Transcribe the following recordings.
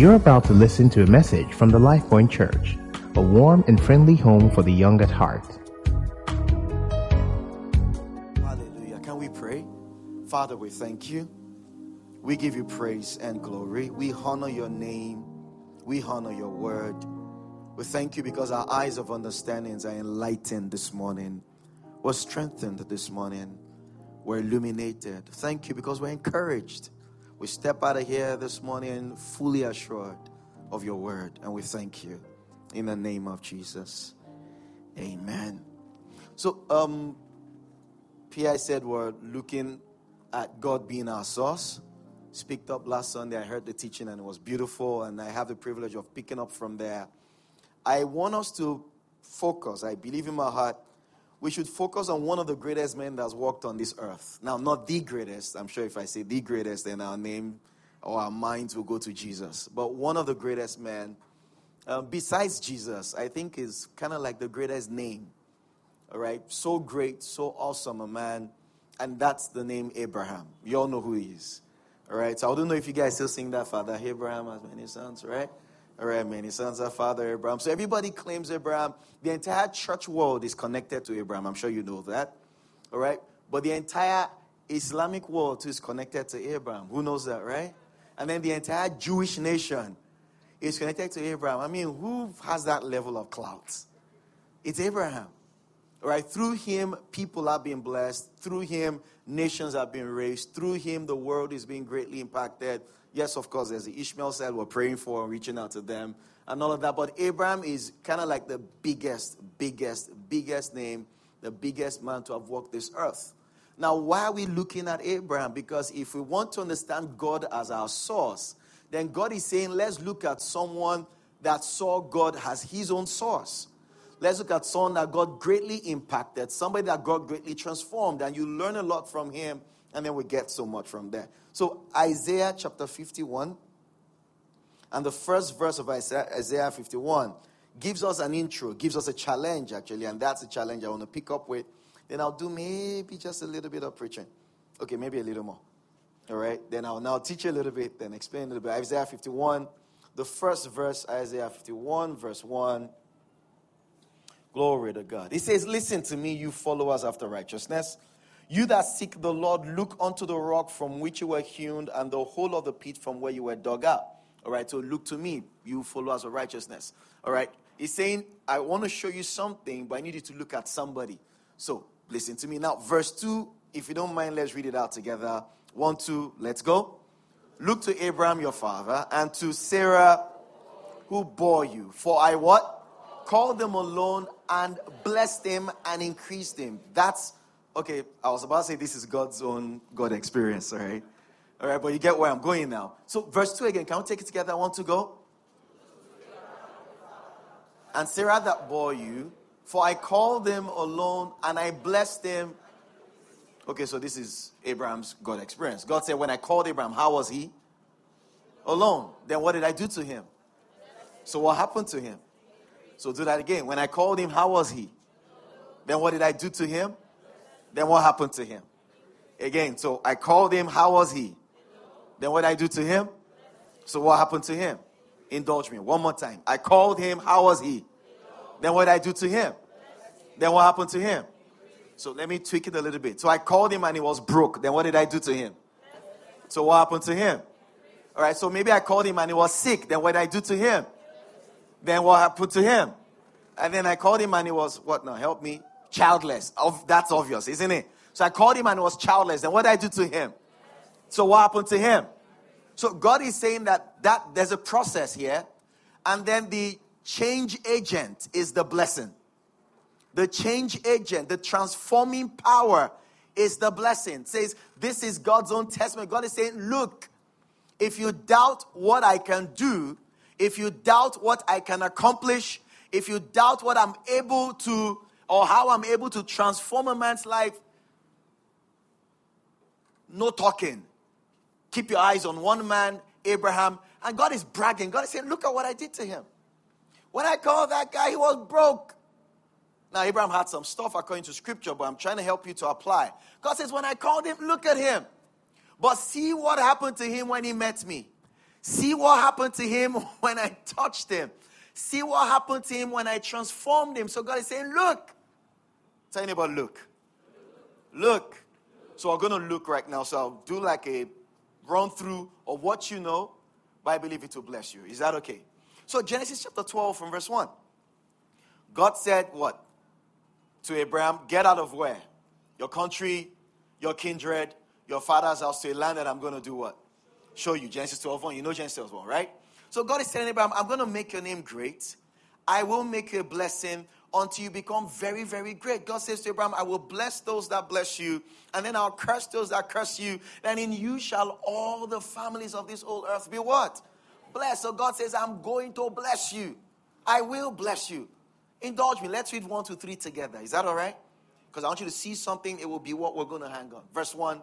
You're about to listen to a message from the LifePoint Church, a warm and friendly home for the young at heart. Hallelujah. Can we pray? Father, we thank you. We give you praise and glory. We honor your name. We honor your word. We thank you because our eyes of understandings are enlightened this morning. We're strengthened this morning. We're illuminated. Thank you because we're encouraged. We step out of here this morning fully assured of your word, and we thank you in the name of Jesus. Amen. So, um, P.I. said we're looking at God being our source. Speaked up last Sunday. I heard the teaching and it was beautiful, and I have the privilege of picking up from there. I want us to focus, I believe in my heart, we should focus on one of the greatest men that's walked on this earth. Now, not the greatest. I'm sure if I say the greatest, then our name or our minds will go to Jesus. But one of the greatest men, uh, besides Jesus, I think is kind of like the greatest name. All right? So great, so awesome a man. And that's the name Abraham. You all know who he is. All right? So I don't know if you guys still sing that, Father Abraham has many sons, right? All right, many sons of Father Abraham. So everybody claims Abraham. The entire church world is connected to Abraham. I'm sure you know that. All right? But the entire Islamic world is connected to Abraham. Who knows that, right? And then the entire Jewish nation is connected to Abraham. I mean, who has that level of clout? It's Abraham. All right? Through him, people are being blessed. Through him, nations are being raised. Through him, the world is being greatly impacted. Yes, of course, there's the Ishmael side we're praying for and reaching out to them and all of that. But Abraham is kind of like the biggest, biggest, biggest name, the biggest man to have walked this earth. Now, why are we looking at Abraham? Because if we want to understand God as our source, then God is saying, let's look at someone that saw God as his own source. Let's look at someone that God greatly impacted, somebody that God greatly transformed, and you learn a lot from him, and then we get so much from there. So, Isaiah chapter 51, and the first verse of Isaiah 51 gives us an intro, gives us a challenge, actually, and that's a challenge I want to pick up with. Then I'll do maybe just a little bit of preaching. Okay, maybe a little more. All right, then I'll now teach you a little bit, then explain a little bit. Isaiah 51, the first verse, Isaiah 51, verse 1. Glory to God. He says, Listen to me, you followers after righteousness. You that seek the Lord, look unto the rock from which you were hewn, and the hole of the pit from where you were dug out. All right, so look to me, you followers of righteousness. All right, he's saying, I want to show you something, but I need you to look at somebody. So listen to me. Now, verse 2, if you don't mind, let's read it out together. One, two, let's go. Look to Abraham, your father, and to Sarah, who bore you. For I what? Called them alone and blessed them and increased them. That's okay, I was about to say this is God's own God experience, all right? All right, but you get where I'm going now. So, verse 2 again, can we take it together? I want to go. And Sarah that bore you, for I called them alone and I blessed them. Okay, so this is Abraham's God experience. God said, When I called Abraham, how was he? Alone. Then what did I do to him? So, what happened to him? So, do that again. When I called him, how was he? Then what did I do to him? Then what happened to him? Again, so I called him. How was he? Then what I do to him? So what happened to him? Indulge me. One more time. I called him. How was he? Then what I do to him? Then what happened to him? So let me tweak it a little bit. So I called him and he was broke. Then what did I do to him? So what happened to him? All right. So maybe I called him and he was sick. Then what did I do to him? Then what happened to him? And then I called him and he was what now? Help me childless. Of, That's obvious, isn't it? So I called him and was childless. And what did I do to him? So what happened to him? So God is saying that, that there's a process here. And then the change agent is the blessing. The change agent, the transforming power is the blessing. It says this is God's own testament. God is saying, look, if you doubt what I can do, if you doubt what I can accomplish, if you doubt what I'm able to or how I'm able to transform a man's life, no talking. Keep your eyes on one man, Abraham. And God is bragging. God is saying, Look at what I did to him. When I called that guy, he was broke. Now, Abraham had some stuff according to scripture, but I'm trying to help you to apply. God says, When I called him, look at him. But see what happened to him when he met me. See what happened to him when I touched him. See what happened to him when I transformed him. So God is saying, Look. Tell anybody, look. Look. So we're going to look right now. So I'll do like a run through of what you know, but I believe it will bless you. Is that okay? So Genesis chapter 12 from verse 1. God said, What? To Abraham, get out of where? Your country, your kindred, your father's house to a land that I'm going to do what? Show you. Genesis 12 1. You know Genesis 12 1, right? So God is telling Abraham, I'm going to make your name great. I will make you a blessing until you become very, very great. God says to Abraham, I will bless those that bless you, and then I'll curse those that curse you. And in you shall all the families of this whole earth be what? Blessed. So God says, I'm going to bless you. I will bless you. Indulge me. Let's read one, two, three together. Is that all right? Because I want you to see something. It will be what we're going to hang on. Verse 1.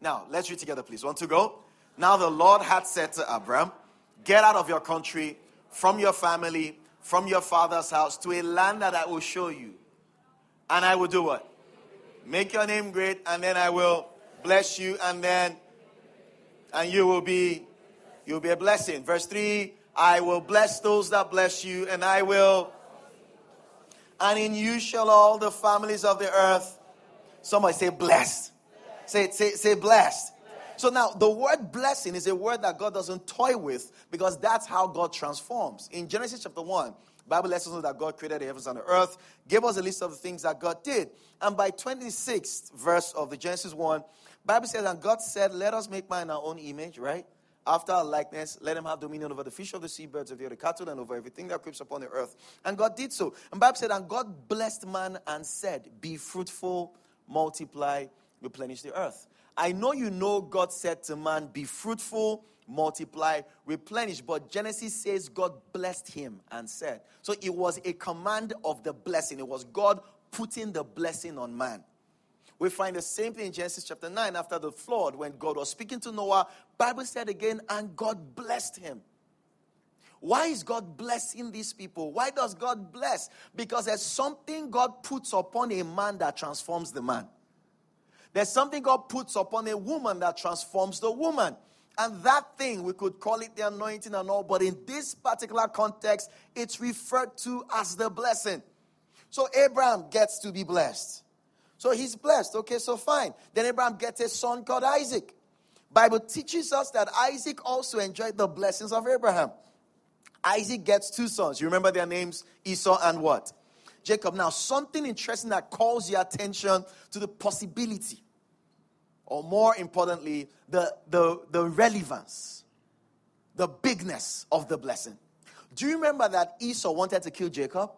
Now, let's read together, please. One to go. Now the Lord had said to Abraham, Get out of your country, from your family, from your father's house, to a land that I will show you. And I will do what? Make your name great, and then I will bless you, and then and you will be you'll be a blessing. Verse 3 I will bless those that bless you, and I will and in you shall all the families of the earth. Somebody say blessed. Say, say, say blessed. So now the word blessing is a word that God doesn't toy with because that's how God transforms. In Genesis chapter 1, Bible lets us know that God created the heavens and the earth, gave us a list of the things that God did. And by 26th verse of the Genesis 1, Bible says, and God said, Let us make man in our own image, right? After our likeness, let him have dominion over the fish of the sea, birds of the air, the cattle, and over everything that creeps upon the earth. And God did so. And Bible said, and God blessed man and said, Be fruitful, multiply, replenish the earth. I know you know God said to man, Be fruitful, multiply, replenish. But Genesis says God blessed him and said. So it was a command of the blessing. It was God putting the blessing on man. We find the same thing in Genesis chapter 9 after the flood when God was speaking to Noah. Bible said again, and God blessed him. Why is God blessing these people? Why does God bless? Because there's something God puts upon a man that transforms the man. There's something God puts upon a woman that transforms the woman. And that thing, we could call it the anointing and all, but in this particular context, it's referred to as the blessing. So Abraham gets to be blessed. So he's blessed. Okay, so fine. Then Abraham gets a son called Isaac. Bible teaches us that Isaac also enjoyed the blessings of Abraham. Isaac gets two sons. You remember their names? Esau and what? Jacob. Now, something interesting that calls your attention to the possibility, or more importantly, the, the, the relevance, the bigness of the blessing. Do you remember that Esau wanted to kill Jacob?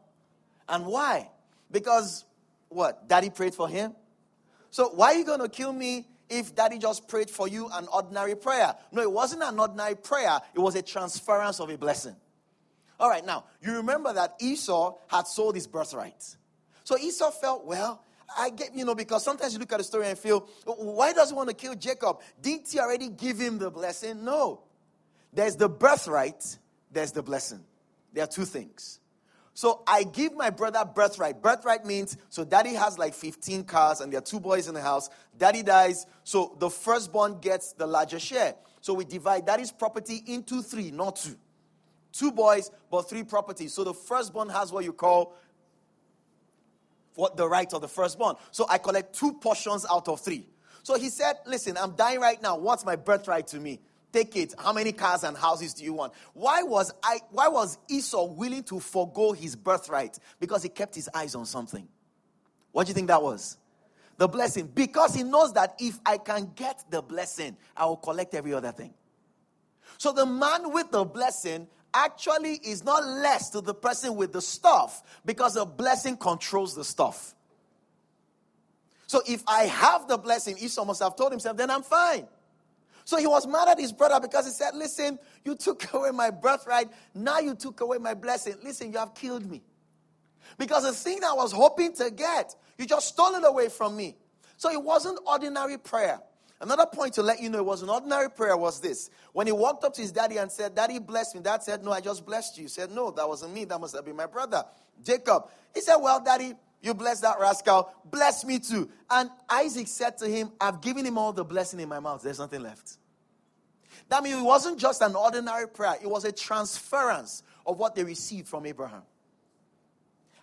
And why? Because what? Daddy prayed for him? So, why are you going to kill me if daddy just prayed for you an ordinary prayer? No, it wasn't an ordinary prayer, it was a transference of a blessing. All right, now, you remember that Esau had sold his birthright. So Esau felt, well, I get, you know, because sometimes you look at the story and feel, why does he want to kill Jacob? Didn't he already give him the blessing? No. There's the birthright, there's the blessing. There are two things. So I give my brother birthright. Birthright means so daddy has like 15 cars and there are two boys in the house. Daddy dies, so the firstborn gets the larger share. So we divide daddy's property into three, not two two boys, but three properties. So the firstborn has what you call what the right of the firstborn. So I collect two portions out of three. So he said, Listen, I'm dying right now. What's my birthright to me? Take it. How many cars and houses do you want? Why was I why was Esau willing to forego his birthright? Because he kept his eyes on something. What do you think that was? The blessing. Because he knows that if I can get the blessing, I will collect every other thing. So the man with the blessing actually is not less to the person with the stuff because the blessing controls the stuff. So if I have the blessing, Esau must have told himself, then I'm fine. So he was mad at his brother because he said, Listen, you took away my birthright. Now you took away my blessing. Listen, you have killed me. Because the thing I was hoping to get, you just stole it away from me. So it wasn't ordinary prayer. Another point to let you know it was an ordinary prayer was this. When he walked up to his daddy and said, Daddy, bless me. Dad said, No, I just blessed you. He said, No, that wasn't me. That must have been my brother, Jacob. He said, Well, Daddy, you bless that rascal. Bless me too. And Isaac said to him, I've given him all the blessing in my mouth. There's nothing left. That means it wasn't just an ordinary prayer, it was a transference of what they received from Abraham.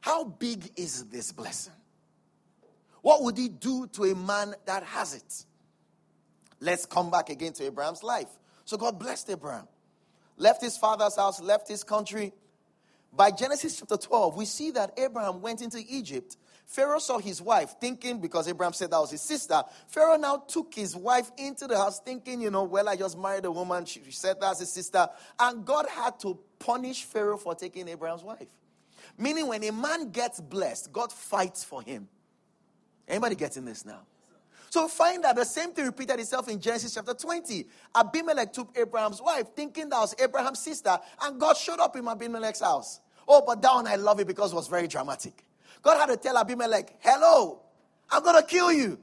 How big is this blessing? What would he do to a man that has it? Let's come back again to Abraham's life. So God blessed Abraham, left his father's house, left his country. By Genesis chapter 12, we see that Abraham went into Egypt. Pharaoh saw his wife, thinking, because Abraham said that was his sister, Pharaoh now took his wife into the house, thinking, you know, well, I just married a woman. She said that's his sister. And God had to punish Pharaoh for taking Abraham's wife. Meaning, when a man gets blessed, God fights for him. Anybody getting this now? So find that the same thing repeated itself in Genesis chapter 20. Abimelech took Abraham's wife, thinking that was Abraham's sister, and God showed up in Abimelech's house. Oh, but that one I love it because it was very dramatic. God had to tell Abimelech, hello, I'm going to kill you.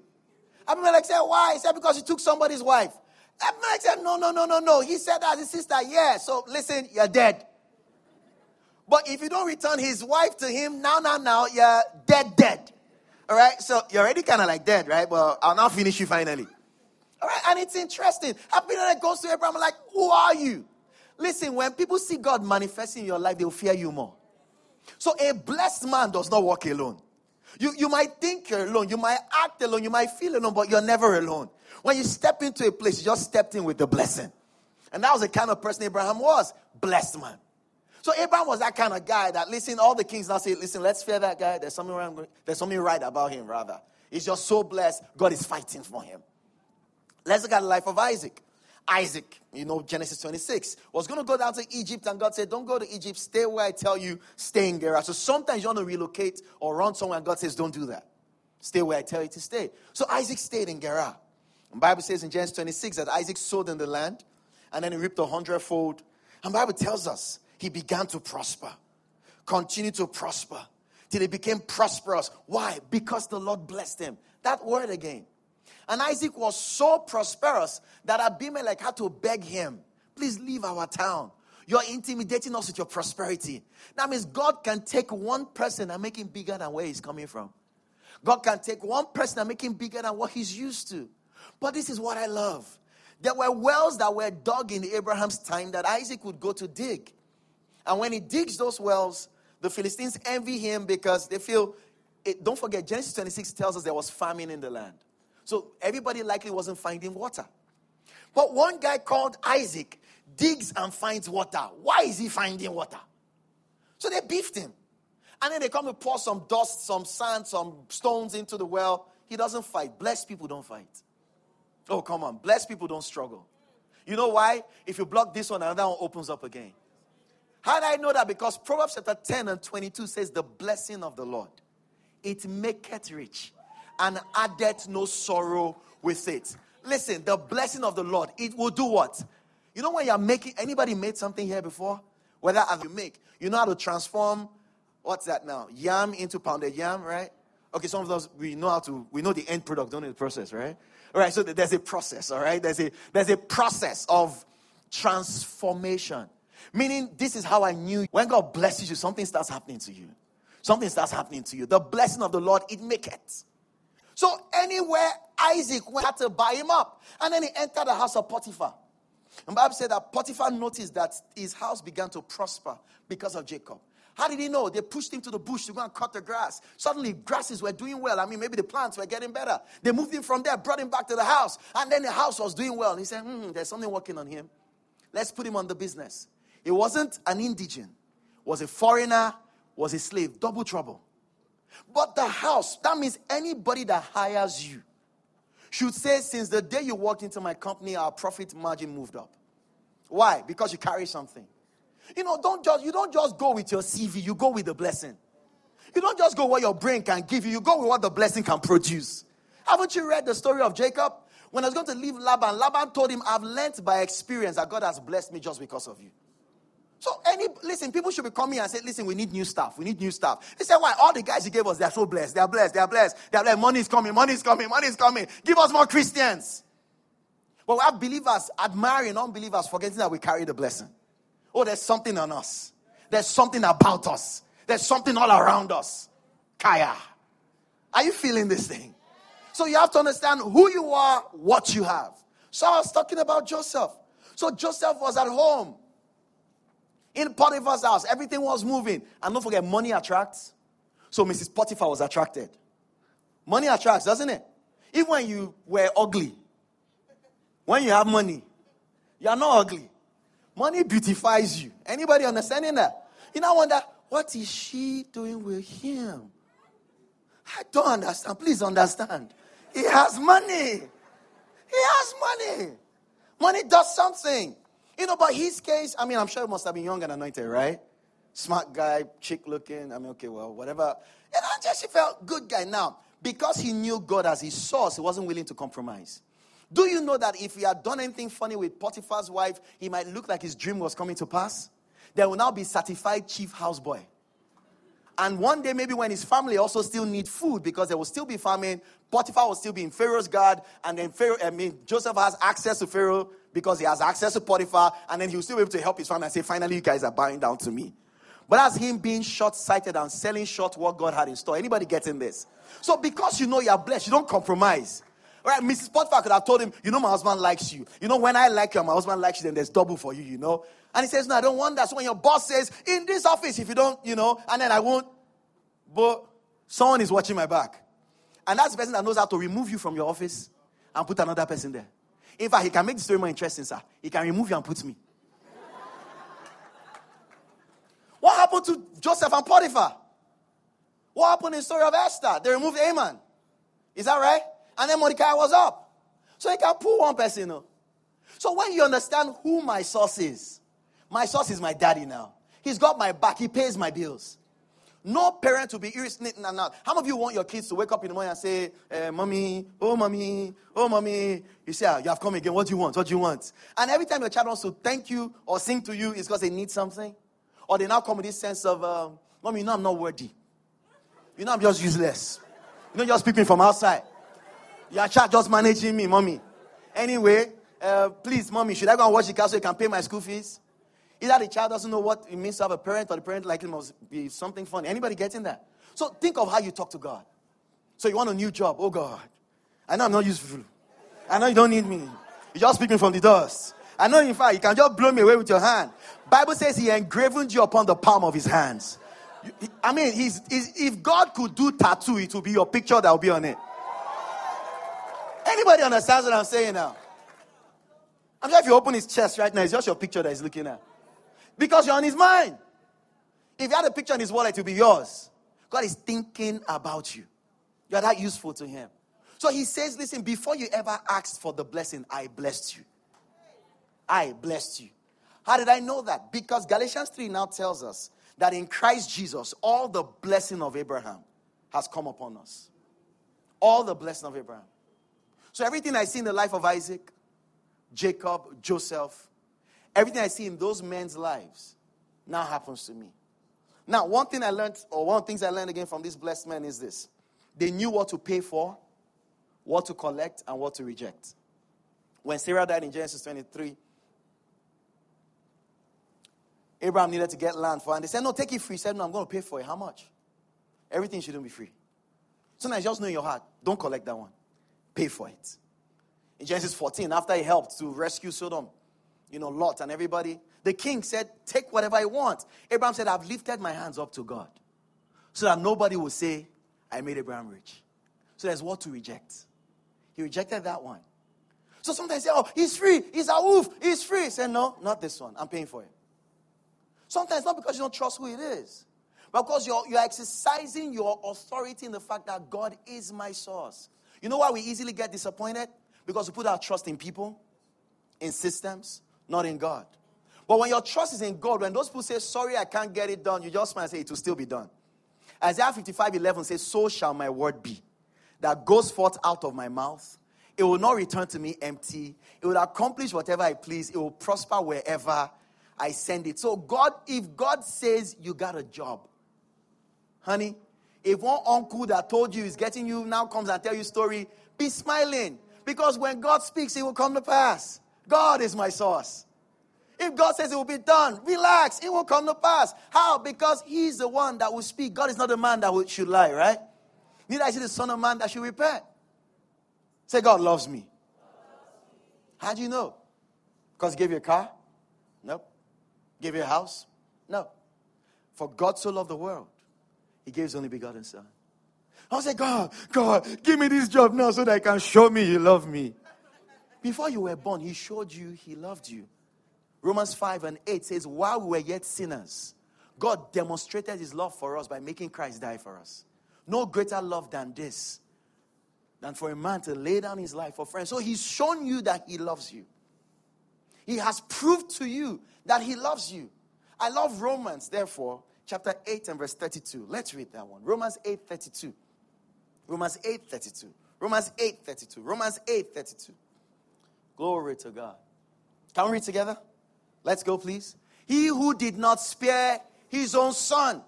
Abimelech said, why? He said, because he took somebody's wife. Abimelech said, no, no, no, no, no. He said that his sister, yeah. So listen, you're dead. But if you don't return his wife to him, now, now, now, you're dead, dead. All right, so you're already kind of like dead, right? But I'll now finish you finally. All right, and it's interesting. Abimelech goes to Abraham like, who are you? Listen, when people see God manifesting in your life, they'll fear you more. So a blessed man does not walk alone. You, you might think you're alone, you might act alone, you might feel alone, but you're never alone. When you step into a place, you just stepped in with the blessing. And that was the kind of person Abraham was blessed man. So Abraham was that kind of guy that listen, all the kings now say, listen, let's fear that guy. There's something wrong, there's something right about him, rather. He's just so blessed. God is fighting for him. Let's look at the life of Isaac. Isaac, you know, Genesis 26, was going to go down to Egypt, and God said, Don't go to Egypt, stay where I tell you, stay in Gerar. So sometimes you want to relocate or run somewhere, and God says, Don't do that. Stay where I tell you to stay. So Isaac stayed in Gerar. The Bible says in Genesis 26 that Isaac sowed in the land, and then he reaped a hundredfold. And Bible tells us he began to prosper, continue to prosper till he became prosperous. Why? Because the Lord blessed him. That word again. And Isaac was so prosperous that Abimelech had to beg him, please leave our town. You're intimidating us with your prosperity. That means God can take one person and make him bigger than where he's coming from. God can take one person and make him bigger than what he's used to. But this is what I love. There were wells that were dug in Abraham's time that Isaac would go to dig. And when he digs those wells, the Philistines envy him because they feel, it, don't forget, Genesis 26 tells us there was famine in the land. So everybody likely wasn't finding water. But one guy called Isaac digs and finds water. Why is he finding water? So they beefed him. And then they come to pour some dust, some sand, some stones into the well. He doesn't fight. Blessed people don't fight. Oh, come on. Blessed people don't struggle. You know why? If you block this one, another one opens up again. How do I know that? Because Proverbs chapter 10 and 22 says, The blessing of the Lord, it maketh rich and addeth no sorrow with it. Listen, the blessing of the Lord, it will do what? You know when you're making, anybody made something here before? Whether as you make, you know how to transform, what's that now? Yam into pounded yam, right? Okay, some of us, we know how to, we know the end product, don't know the process, right? All right, so there's a process, all right? There's a, there's a process of transformation. Meaning, this is how I knew when God blesses you, something starts happening to you. Something starts happening to you. The blessing of the Lord, it make it. So anywhere Isaac went had to buy him up. And then he entered the house of Potiphar. And Bible said that Potiphar noticed that his house began to prosper because of Jacob. How did he know? They pushed him to the bush to go and cut the grass. Suddenly, grasses were doing well. I mean, maybe the plants were getting better. They moved him from there, brought him back to the house. And then the house was doing well. He said, hmm, there's something working on him. Let's put him on the business. He wasn't an indigent, was a foreigner, was a slave. Double trouble. But the house, that means anybody that hires you should say, since the day you walked into my company, our profit margin moved up. Why? Because you carry something. You know, don't just you don't just go with your CV, you go with the blessing. You don't just go what your brain can give you, you go with what the blessing can produce. Haven't you read the story of Jacob? When I was going to leave Laban, Laban told him, I've learned by experience that God has blessed me just because of you. So any listen, people should be coming and say, listen, we need new stuff. We need new stuff. They said, why? All the guys you gave us, they're so blessed. They're blessed. They're blessed. They're blessed. Money is coming. Money is coming. Money is coming. Give us more Christians. But we have believers admiring unbelievers, forgetting that we carry the blessing. Oh, there's something on us. There's something about us. There's something all around us. Kaya. Are you feeling this thing? So you have to understand who you are, what you have. So I was talking about Joseph. So Joseph was at home in Potiphar's house. Everything was moving. And don't forget, money attracts. So Mrs. Potiphar was attracted. Money attracts, doesn't it? Even when you were ugly, when you have money, you are not ugly. Money beautifies you. Anybody understanding that? You now wonder, what is she doing with him? I don't understand. Please understand. He has money. He has money. Money does something. You know, but his case, I mean, I'm sure he must have been young and anointed, right? Smart guy, chick looking. I mean, okay, well, whatever. And I just felt good guy. Now, because he knew God as his source, he wasn't willing to compromise. Do you know that if he had done anything funny with Potiphar's wife, he might look like his dream was coming to pass? There will now be certified chief houseboy. And one day, maybe when his family also still need food because there will still be famine, Potiphar will still be in Pharaoh's guard, and then Pharaoh, I mean, Joseph has access to Pharaoh because he has access to Potiphar, and then he'll still be able to help his family and say, finally, you guys are bowing down to me. But that's him being short-sighted and selling short what God had in store. Anybody getting this? So because you know you are blessed, you don't compromise. Right, Mrs. Potiphar could have told him, you know, my husband likes you. You know, when I like you my husband likes you, then there's double for you, you know. And he says, no, I don't want that. So when your boss says, in this office, if you don't, you know, and then I won't, but someone is watching my back. And that's the person that knows how to remove you from your office and put another person there. In fact, he can make the story more interesting, sir. He can remove you and put me. what happened to Joseph and Potiphar? What happened in the story of Esther? They removed Haman. Is that right? And then Mordecai was up. So he can pull one person. So when you understand who my source is, my source is my daddy now. He's got my back. He pays my bills. No parent will be irritating and not. How many of you want your kids to wake up in the morning and say, eh, Mommy, oh, mommy, oh, mommy? You say, ah, You have come again. What do you want? What do you want? And every time your child wants to thank you or sing to you, it's because they need something. Or they now come with this sense of, um, Mommy, you know I'm not worthy. You know I'm just useless. You know, just speaking from outside. Your child just managing me, mommy. Anyway, uh, please, mommy, should I go and watch the car so you can pay my school fees? Either the child doesn't know what it means to have a parent, or the parent likely must be something funny. Anybody getting that? So think of how you talk to God. So you want a new job? Oh God, I know I'm not useful. I know you don't need me. You're just speaking from the dust. I know, in fact, you can just blow me away with your hand. Bible says He engraven you upon the palm of His hands. I mean, he's, he's, if God could do tattoo, it would be your picture that will be on it. Anybody understands what I'm saying now? I'm sure if you open his chest right now, it's just your picture that he's looking at. Because you're on his mind. If you had a picture in his wallet, it would be yours. God is thinking about you. You're that useful to him. So he says, listen, before you ever asked for the blessing, I blessed you. I blessed you. How did I know that? Because Galatians 3 now tells us that in Christ Jesus, all the blessing of Abraham has come upon us. All the blessing of Abraham. So everything I see in the life of Isaac, Jacob, Joseph, everything I see in those men's lives now happens to me. Now, one thing I learned, or one of the things I learned again from these blessed men is this they knew what to pay for, what to collect, and what to reject. When Sarah died in Genesis 23, Abraham needed to get land for her. And they said, No, take it free. He said, No, I'm going to pay for it. How much? Everything shouldn't be free. Sometimes you just know in your heart, don't collect that one. Pay for it. In Genesis 14, after he helped to rescue Sodom, you know, Lot and everybody, the king said, Take whatever I want. Abraham said, I've lifted my hands up to God so that nobody will say, I made Abraham rich. So there's what to reject. He rejected that one. So sometimes say, Oh, he's free. He's a wolf. He's free. He said, No, not this one. I'm paying for it. Sometimes not because you don't trust who it is, but because you're, you're exercising your authority in the fact that God is my source. You know why we easily get disappointed? Because we put our trust in people, in systems, not in God. But when your trust is in God, when those people say, Sorry, I can't get it done, you just and say, It will still be done. Isaiah 55 11 says, So shall my word be that goes forth out of my mouth. It will not return to me empty. It will accomplish whatever I please. It will prosper wherever I send it. So, God, if God says you got a job, honey, if one uncle that told you is getting you now comes and tell you story, be smiling. Because when God speaks, it will come to pass. God is my source. If God says it will be done, relax, it will come to pass. How? Because He's the one that will speak. God is not the man that should lie, right? Neither is He the Son of Man that should repent. Say, God loves me. How do you know? Because he gave you a car? No. Gave you a house? No. For God so loved the world, he gave his only begotten son. I was like, God, God, give me this job now so that I can show me you love me. Before you were born, he showed you he loved you. Romans 5 and 8 says, While we were yet sinners, God demonstrated his love for us by making Christ die for us. No greater love than this, than for a man to lay down his life for friends. So he's shown you that he loves you. He has proved to you that he loves you. I love Romans, therefore, chapter 8 and verse 32. Let's read that one. Romans 8 32. Romans 8 32. Romans 8 32. Romans 8 32. Glory to God. Can we read together? Let's go, please. He who did not spare his own son,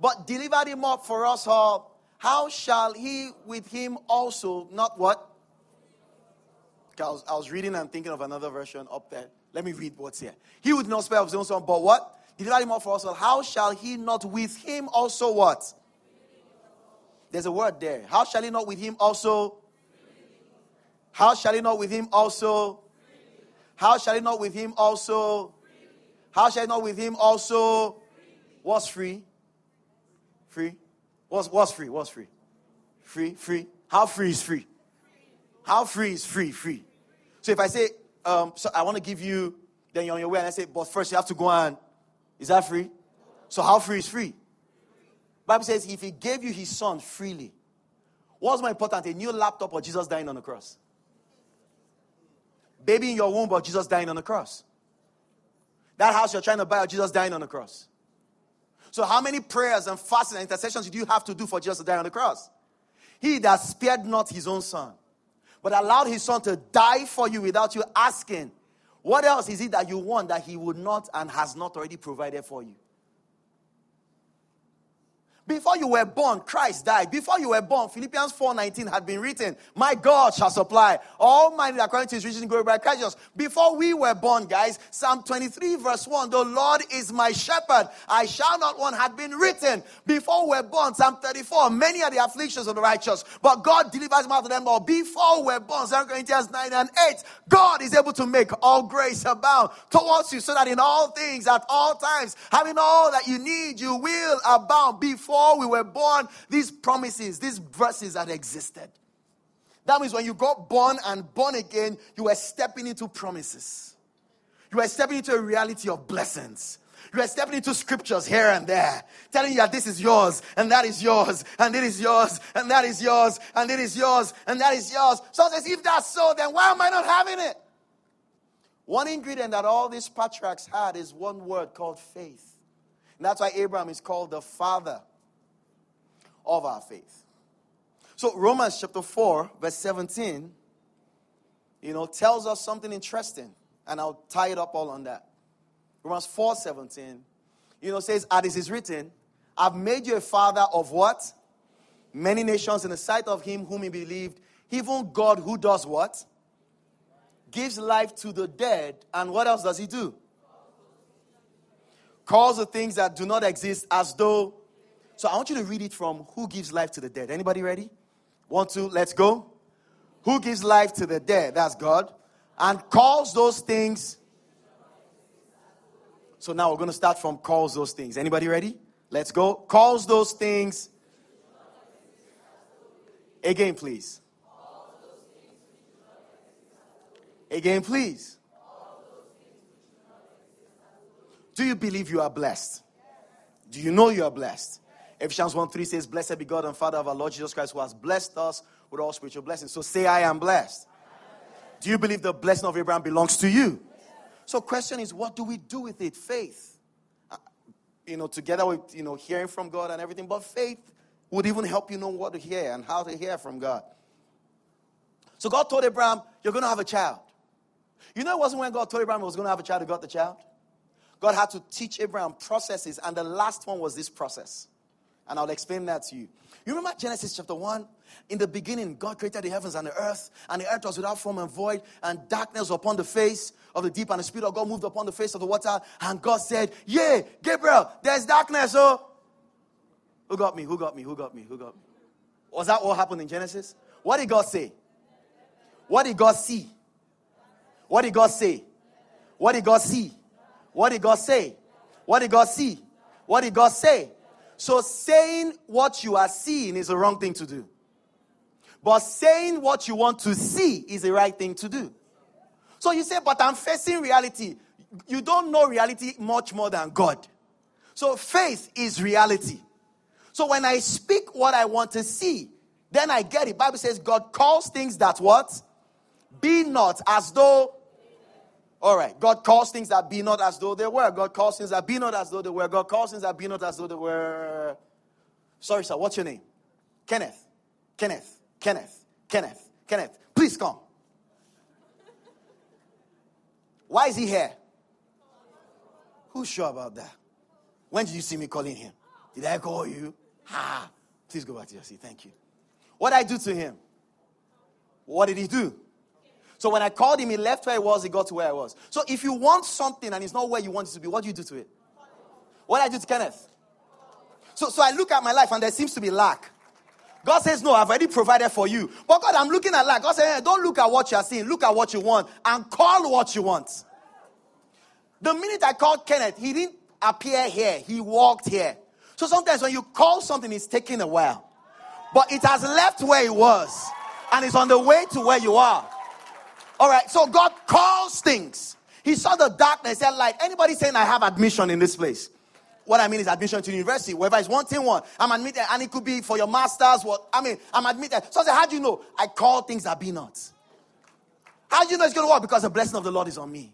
but delivered him up for us all, how shall he with him also not what? I was, I was reading and thinking of another version up there. Let me read what's here. He would not spare his own son, but what? Delivered him up for us all. How shall he not with him also what? There's a word there. How shall he not with him also? How shall he not with him also? How shall he not with him also? How shall he not with him also? What's free? Free? What's, what's free? What's free? Free? Free? How free is free? How free is free? Free. So if I say, um, so I want to give you, then you're on your way, and I say, but first you have to go on. Is that free? So how free is free? Bible says if he gave you his son freely, what's more important, a new laptop or Jesus dying on the cross? Baby in your womb or Jesus dying on the cross? That house you're trying to buy or Jesus dying on the cross? So how many prayers and fasting and intercessions do you have to do for Jesus to die on the cross? He that spared not his own son, but allowed his son to die for you without you asking, what else is it that you want that he would not and has not already provided for you? Before you were born, Christ died. Before you were born, Philippians 4:19 had been written, My God shall supply all my need according to his riches in glory by Christ. Before we were born, guys, Psalm 23, verse 1, the Lord is my shepherd, I shall not want had been written. Before we were born, Psalm 34, many are the afflictions of the righteous, but God delivers them out of them all. Before we were born, 2 Corinthians 9 and 8, God is able to make all grace abound towards you so that in all things, at all times, having all that you need, you will abound before before we were born, these promises, these verses had existed. That means when you got born and born again, you were stepping into promises. You were stepping into a reality of blessings. You are stepping into scriptures here and there, telling you that this is yours, and that is yours, and it is yours, and that is yours, and it is yours, and that is yours. So says, if that's so, then why am I not having it? One ingredient that all these patriarchs had is one word called faith. And that's why Abraham is called the father of our faith. So, Romans chapter 4, verse 17, you know, tells us something interesting. And I'll tie it up all on that. Romans 4 17, you know, says, As it is written, I've made you a father of what? Many nations in the sight of him whom he believed, even God who does what? Gives life to the dead. And what else does he do? Calls the things that do not exist as though so I want you to read it from Who Gives Life to the Dead. Anybody ready? One, two, let's go. Who gives life to the dead? That's God. And calls those things. So now we're going to start from calls those things. Anybody ready? Let's go. Calls those things. Again, please. Again, please. Do you believe you are blessed? Do you know you are blessed? Ephesians 1 3 says, Blessed be God and Father of our Lord Jesus Christ, who has blessed us with all spiritual blessings. So say, I am blessed. Do you believe the blessing of Abraham belongs to you? So, question is, what do we do with it? Faith. Uh, you know, together with you know hearing from God and everything, but faith would even help you know what to hear and how to hear from God. So God told Abraham, You're gonna have a child. You know, it wasn't when God told Abraham he was gonna have a child, he got the child. God had to teach Abraham processes, and the last one was this process. And I'll explain that to you. You remember Genesis chapter 1? In the beginning, God created the heavens and the earth, and the earth was without form and void, and darkness upon the face of the deep, and the Spirit of God moved upon the face of the water. And God said, Yeah, Gabriel, there's darkness, oh. Who got me? Who got me? Who got me? Who got me? Was that what happened in Genesis? What did God say? What did God see? What did God say? What did God see? What did God say? What did God see? What did God say? So saying what you are seeing is the wrong thing to do. But saying what you want to see is the right thing to do. So you say, but I'm facing reality. You don't know reality much more than God. So faith is reality. So when I speak what I want to see, then I get it. Bible says God calls things that what? Be not as though all right. God calls things that be not as though they were. God calls things that be not as though they were. God calls things that be not as though they were. Sorry, sir. What's your name? Kenneth. Kenneth. Kenneth. Kenneth. Kenneth. Please come. Why is he here? Who's sure about that? When did you see me calling him? Did I call you? Ha! Please go back to your seat. Thank you. What did I do to him? What did he do? So when I called him, he left where he was, he got to where I was. So if you want something and it's not where you want it to be, what do you do to it? What I do to Kenneth? So, so I look at my life and there seems to be lack. God says, No, I've already provided for you. But God, I'm looking at lack. God says, hey, Don't look at what you're seeing, look at what you want and call what you want. The minute I called Kenneth, he didn't appear here, he walked here. So sometimes when you call something, it's taking a while. But it has left where it was and it's on the way to where you are. All right, so God calls things. He saw the darkness and light. Anybody saying I have admission in this place? What I mean is admission to university, whether it's one thing one, I'm admitted, and it could be for your masters. What I mean, I'm admitted. So I said, How do you know? I call things that be not. How do you know it's gonna work? Because the blessing of the Lord is on me.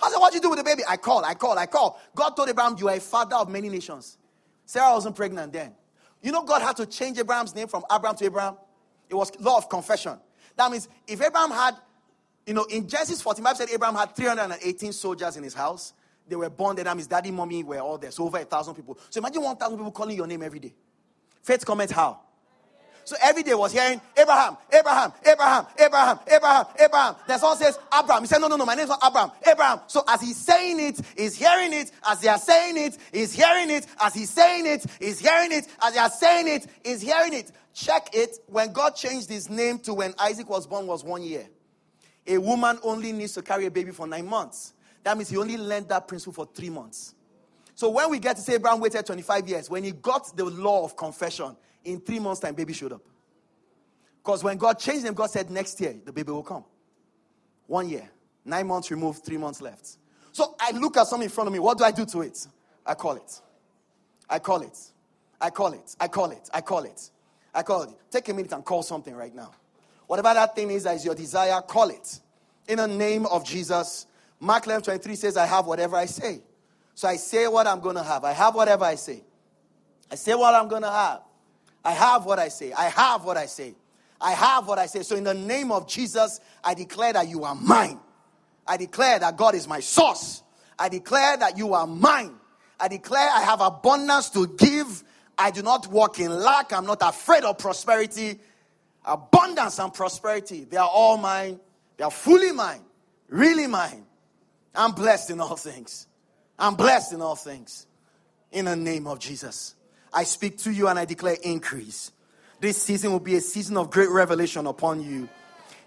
I said, What do you do with the baby? I call, I call, I call. God told Abraham, You are a father of many nations. Sarah wasn't pregnant then. You know, God had to change Abraham's name from Abram to Abraham. It was law of confession. That means if Abraham had you know, in Genesis 45 said Abraham had 318 soldiers in his house. They were born there. His daddy, mommy were all there. So over a thousand people. So imagine 1,000 people calling your name every day. Faith comment how? So every day was hearing Abraham, Abraham, Abraham, Abraham, Abraham, Abraham. Then someone says Abraham. He said, No, no, no, my name's not Abraham. Abraham. So as he's saying it, he's hearing it. As they are saying it, he's hearing it. As he's saying it, he's hearing it. As they are saying it, he's hearing it. Check it. When God changed his name to when Isaac was born was one year a woman only needs to carry a baby for nine months. That means he only learned that principle for three months. So when we get to say Abraham waited 25 years, when he got the law of confession, in three months' time, baby showed up. Because when God changed him, God said next year the baby will come. One year, nine months removed, three months left. So I look at something in front of me. What do I do to it? I call it. I call it. I call it. I call it. I call it. I call it. Take a minute and call something right now. Whatever that thing is that is your desire, call it. In the name of Jesus. Mark 11 23 says, I have whatever I say. So I say what I'm going to have. I have whatever I say. I say what I'm going to have. I have what I say. I have what I say. I have what I say. So in the name of Jesus, I declare that you are mine. I declare that God is my source. I declare that you are mine. I declare I have abundance to give. I do not walk in lack. I'm not afraid of prosperity abundance and prosperity, they are all mine. They are fully mine, really mine. I'm blessed in all things. I'm blessed in all things. In the name of Jesus. I speak to you and I declare increase. This season will be a season of great revelation upon you.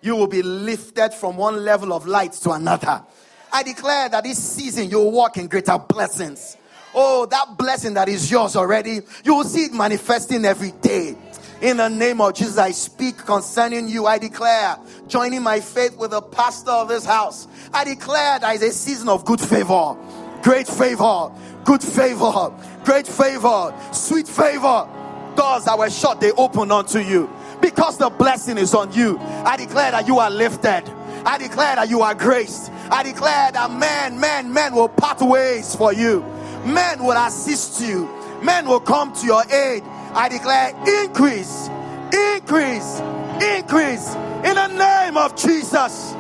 You will be lifted from one level of light to another. I declare that this season you will walk in greater blessings. Oh, that blessing that is yours already, you will see it manifesting every day. In the name of Jesus, I speak concerning you. I declare, joining my faith with the pastor of this house, I declare there is a season of good favor, great favor, good favor, great favor, sweet favor. Doors that were shut, they open unto you because the blessing is on you. I declare that you are lifted. I declare that you are graced. I declare that men, men, men will part ways for you. Men will assist you. Men will come to your aid. I declare increase, increase, increase in the name of Jesus.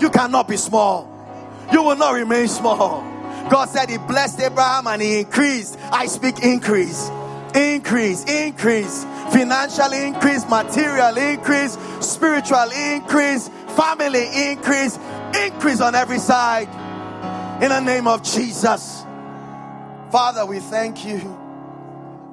You cannot be small. You will not remain small. God said He blessed Abraham and He increased. I speak increase, increase, increase, financial increase, material increase, spiritual increase, family increase, increase on every side. In the name of Jesus. Father, we thank you.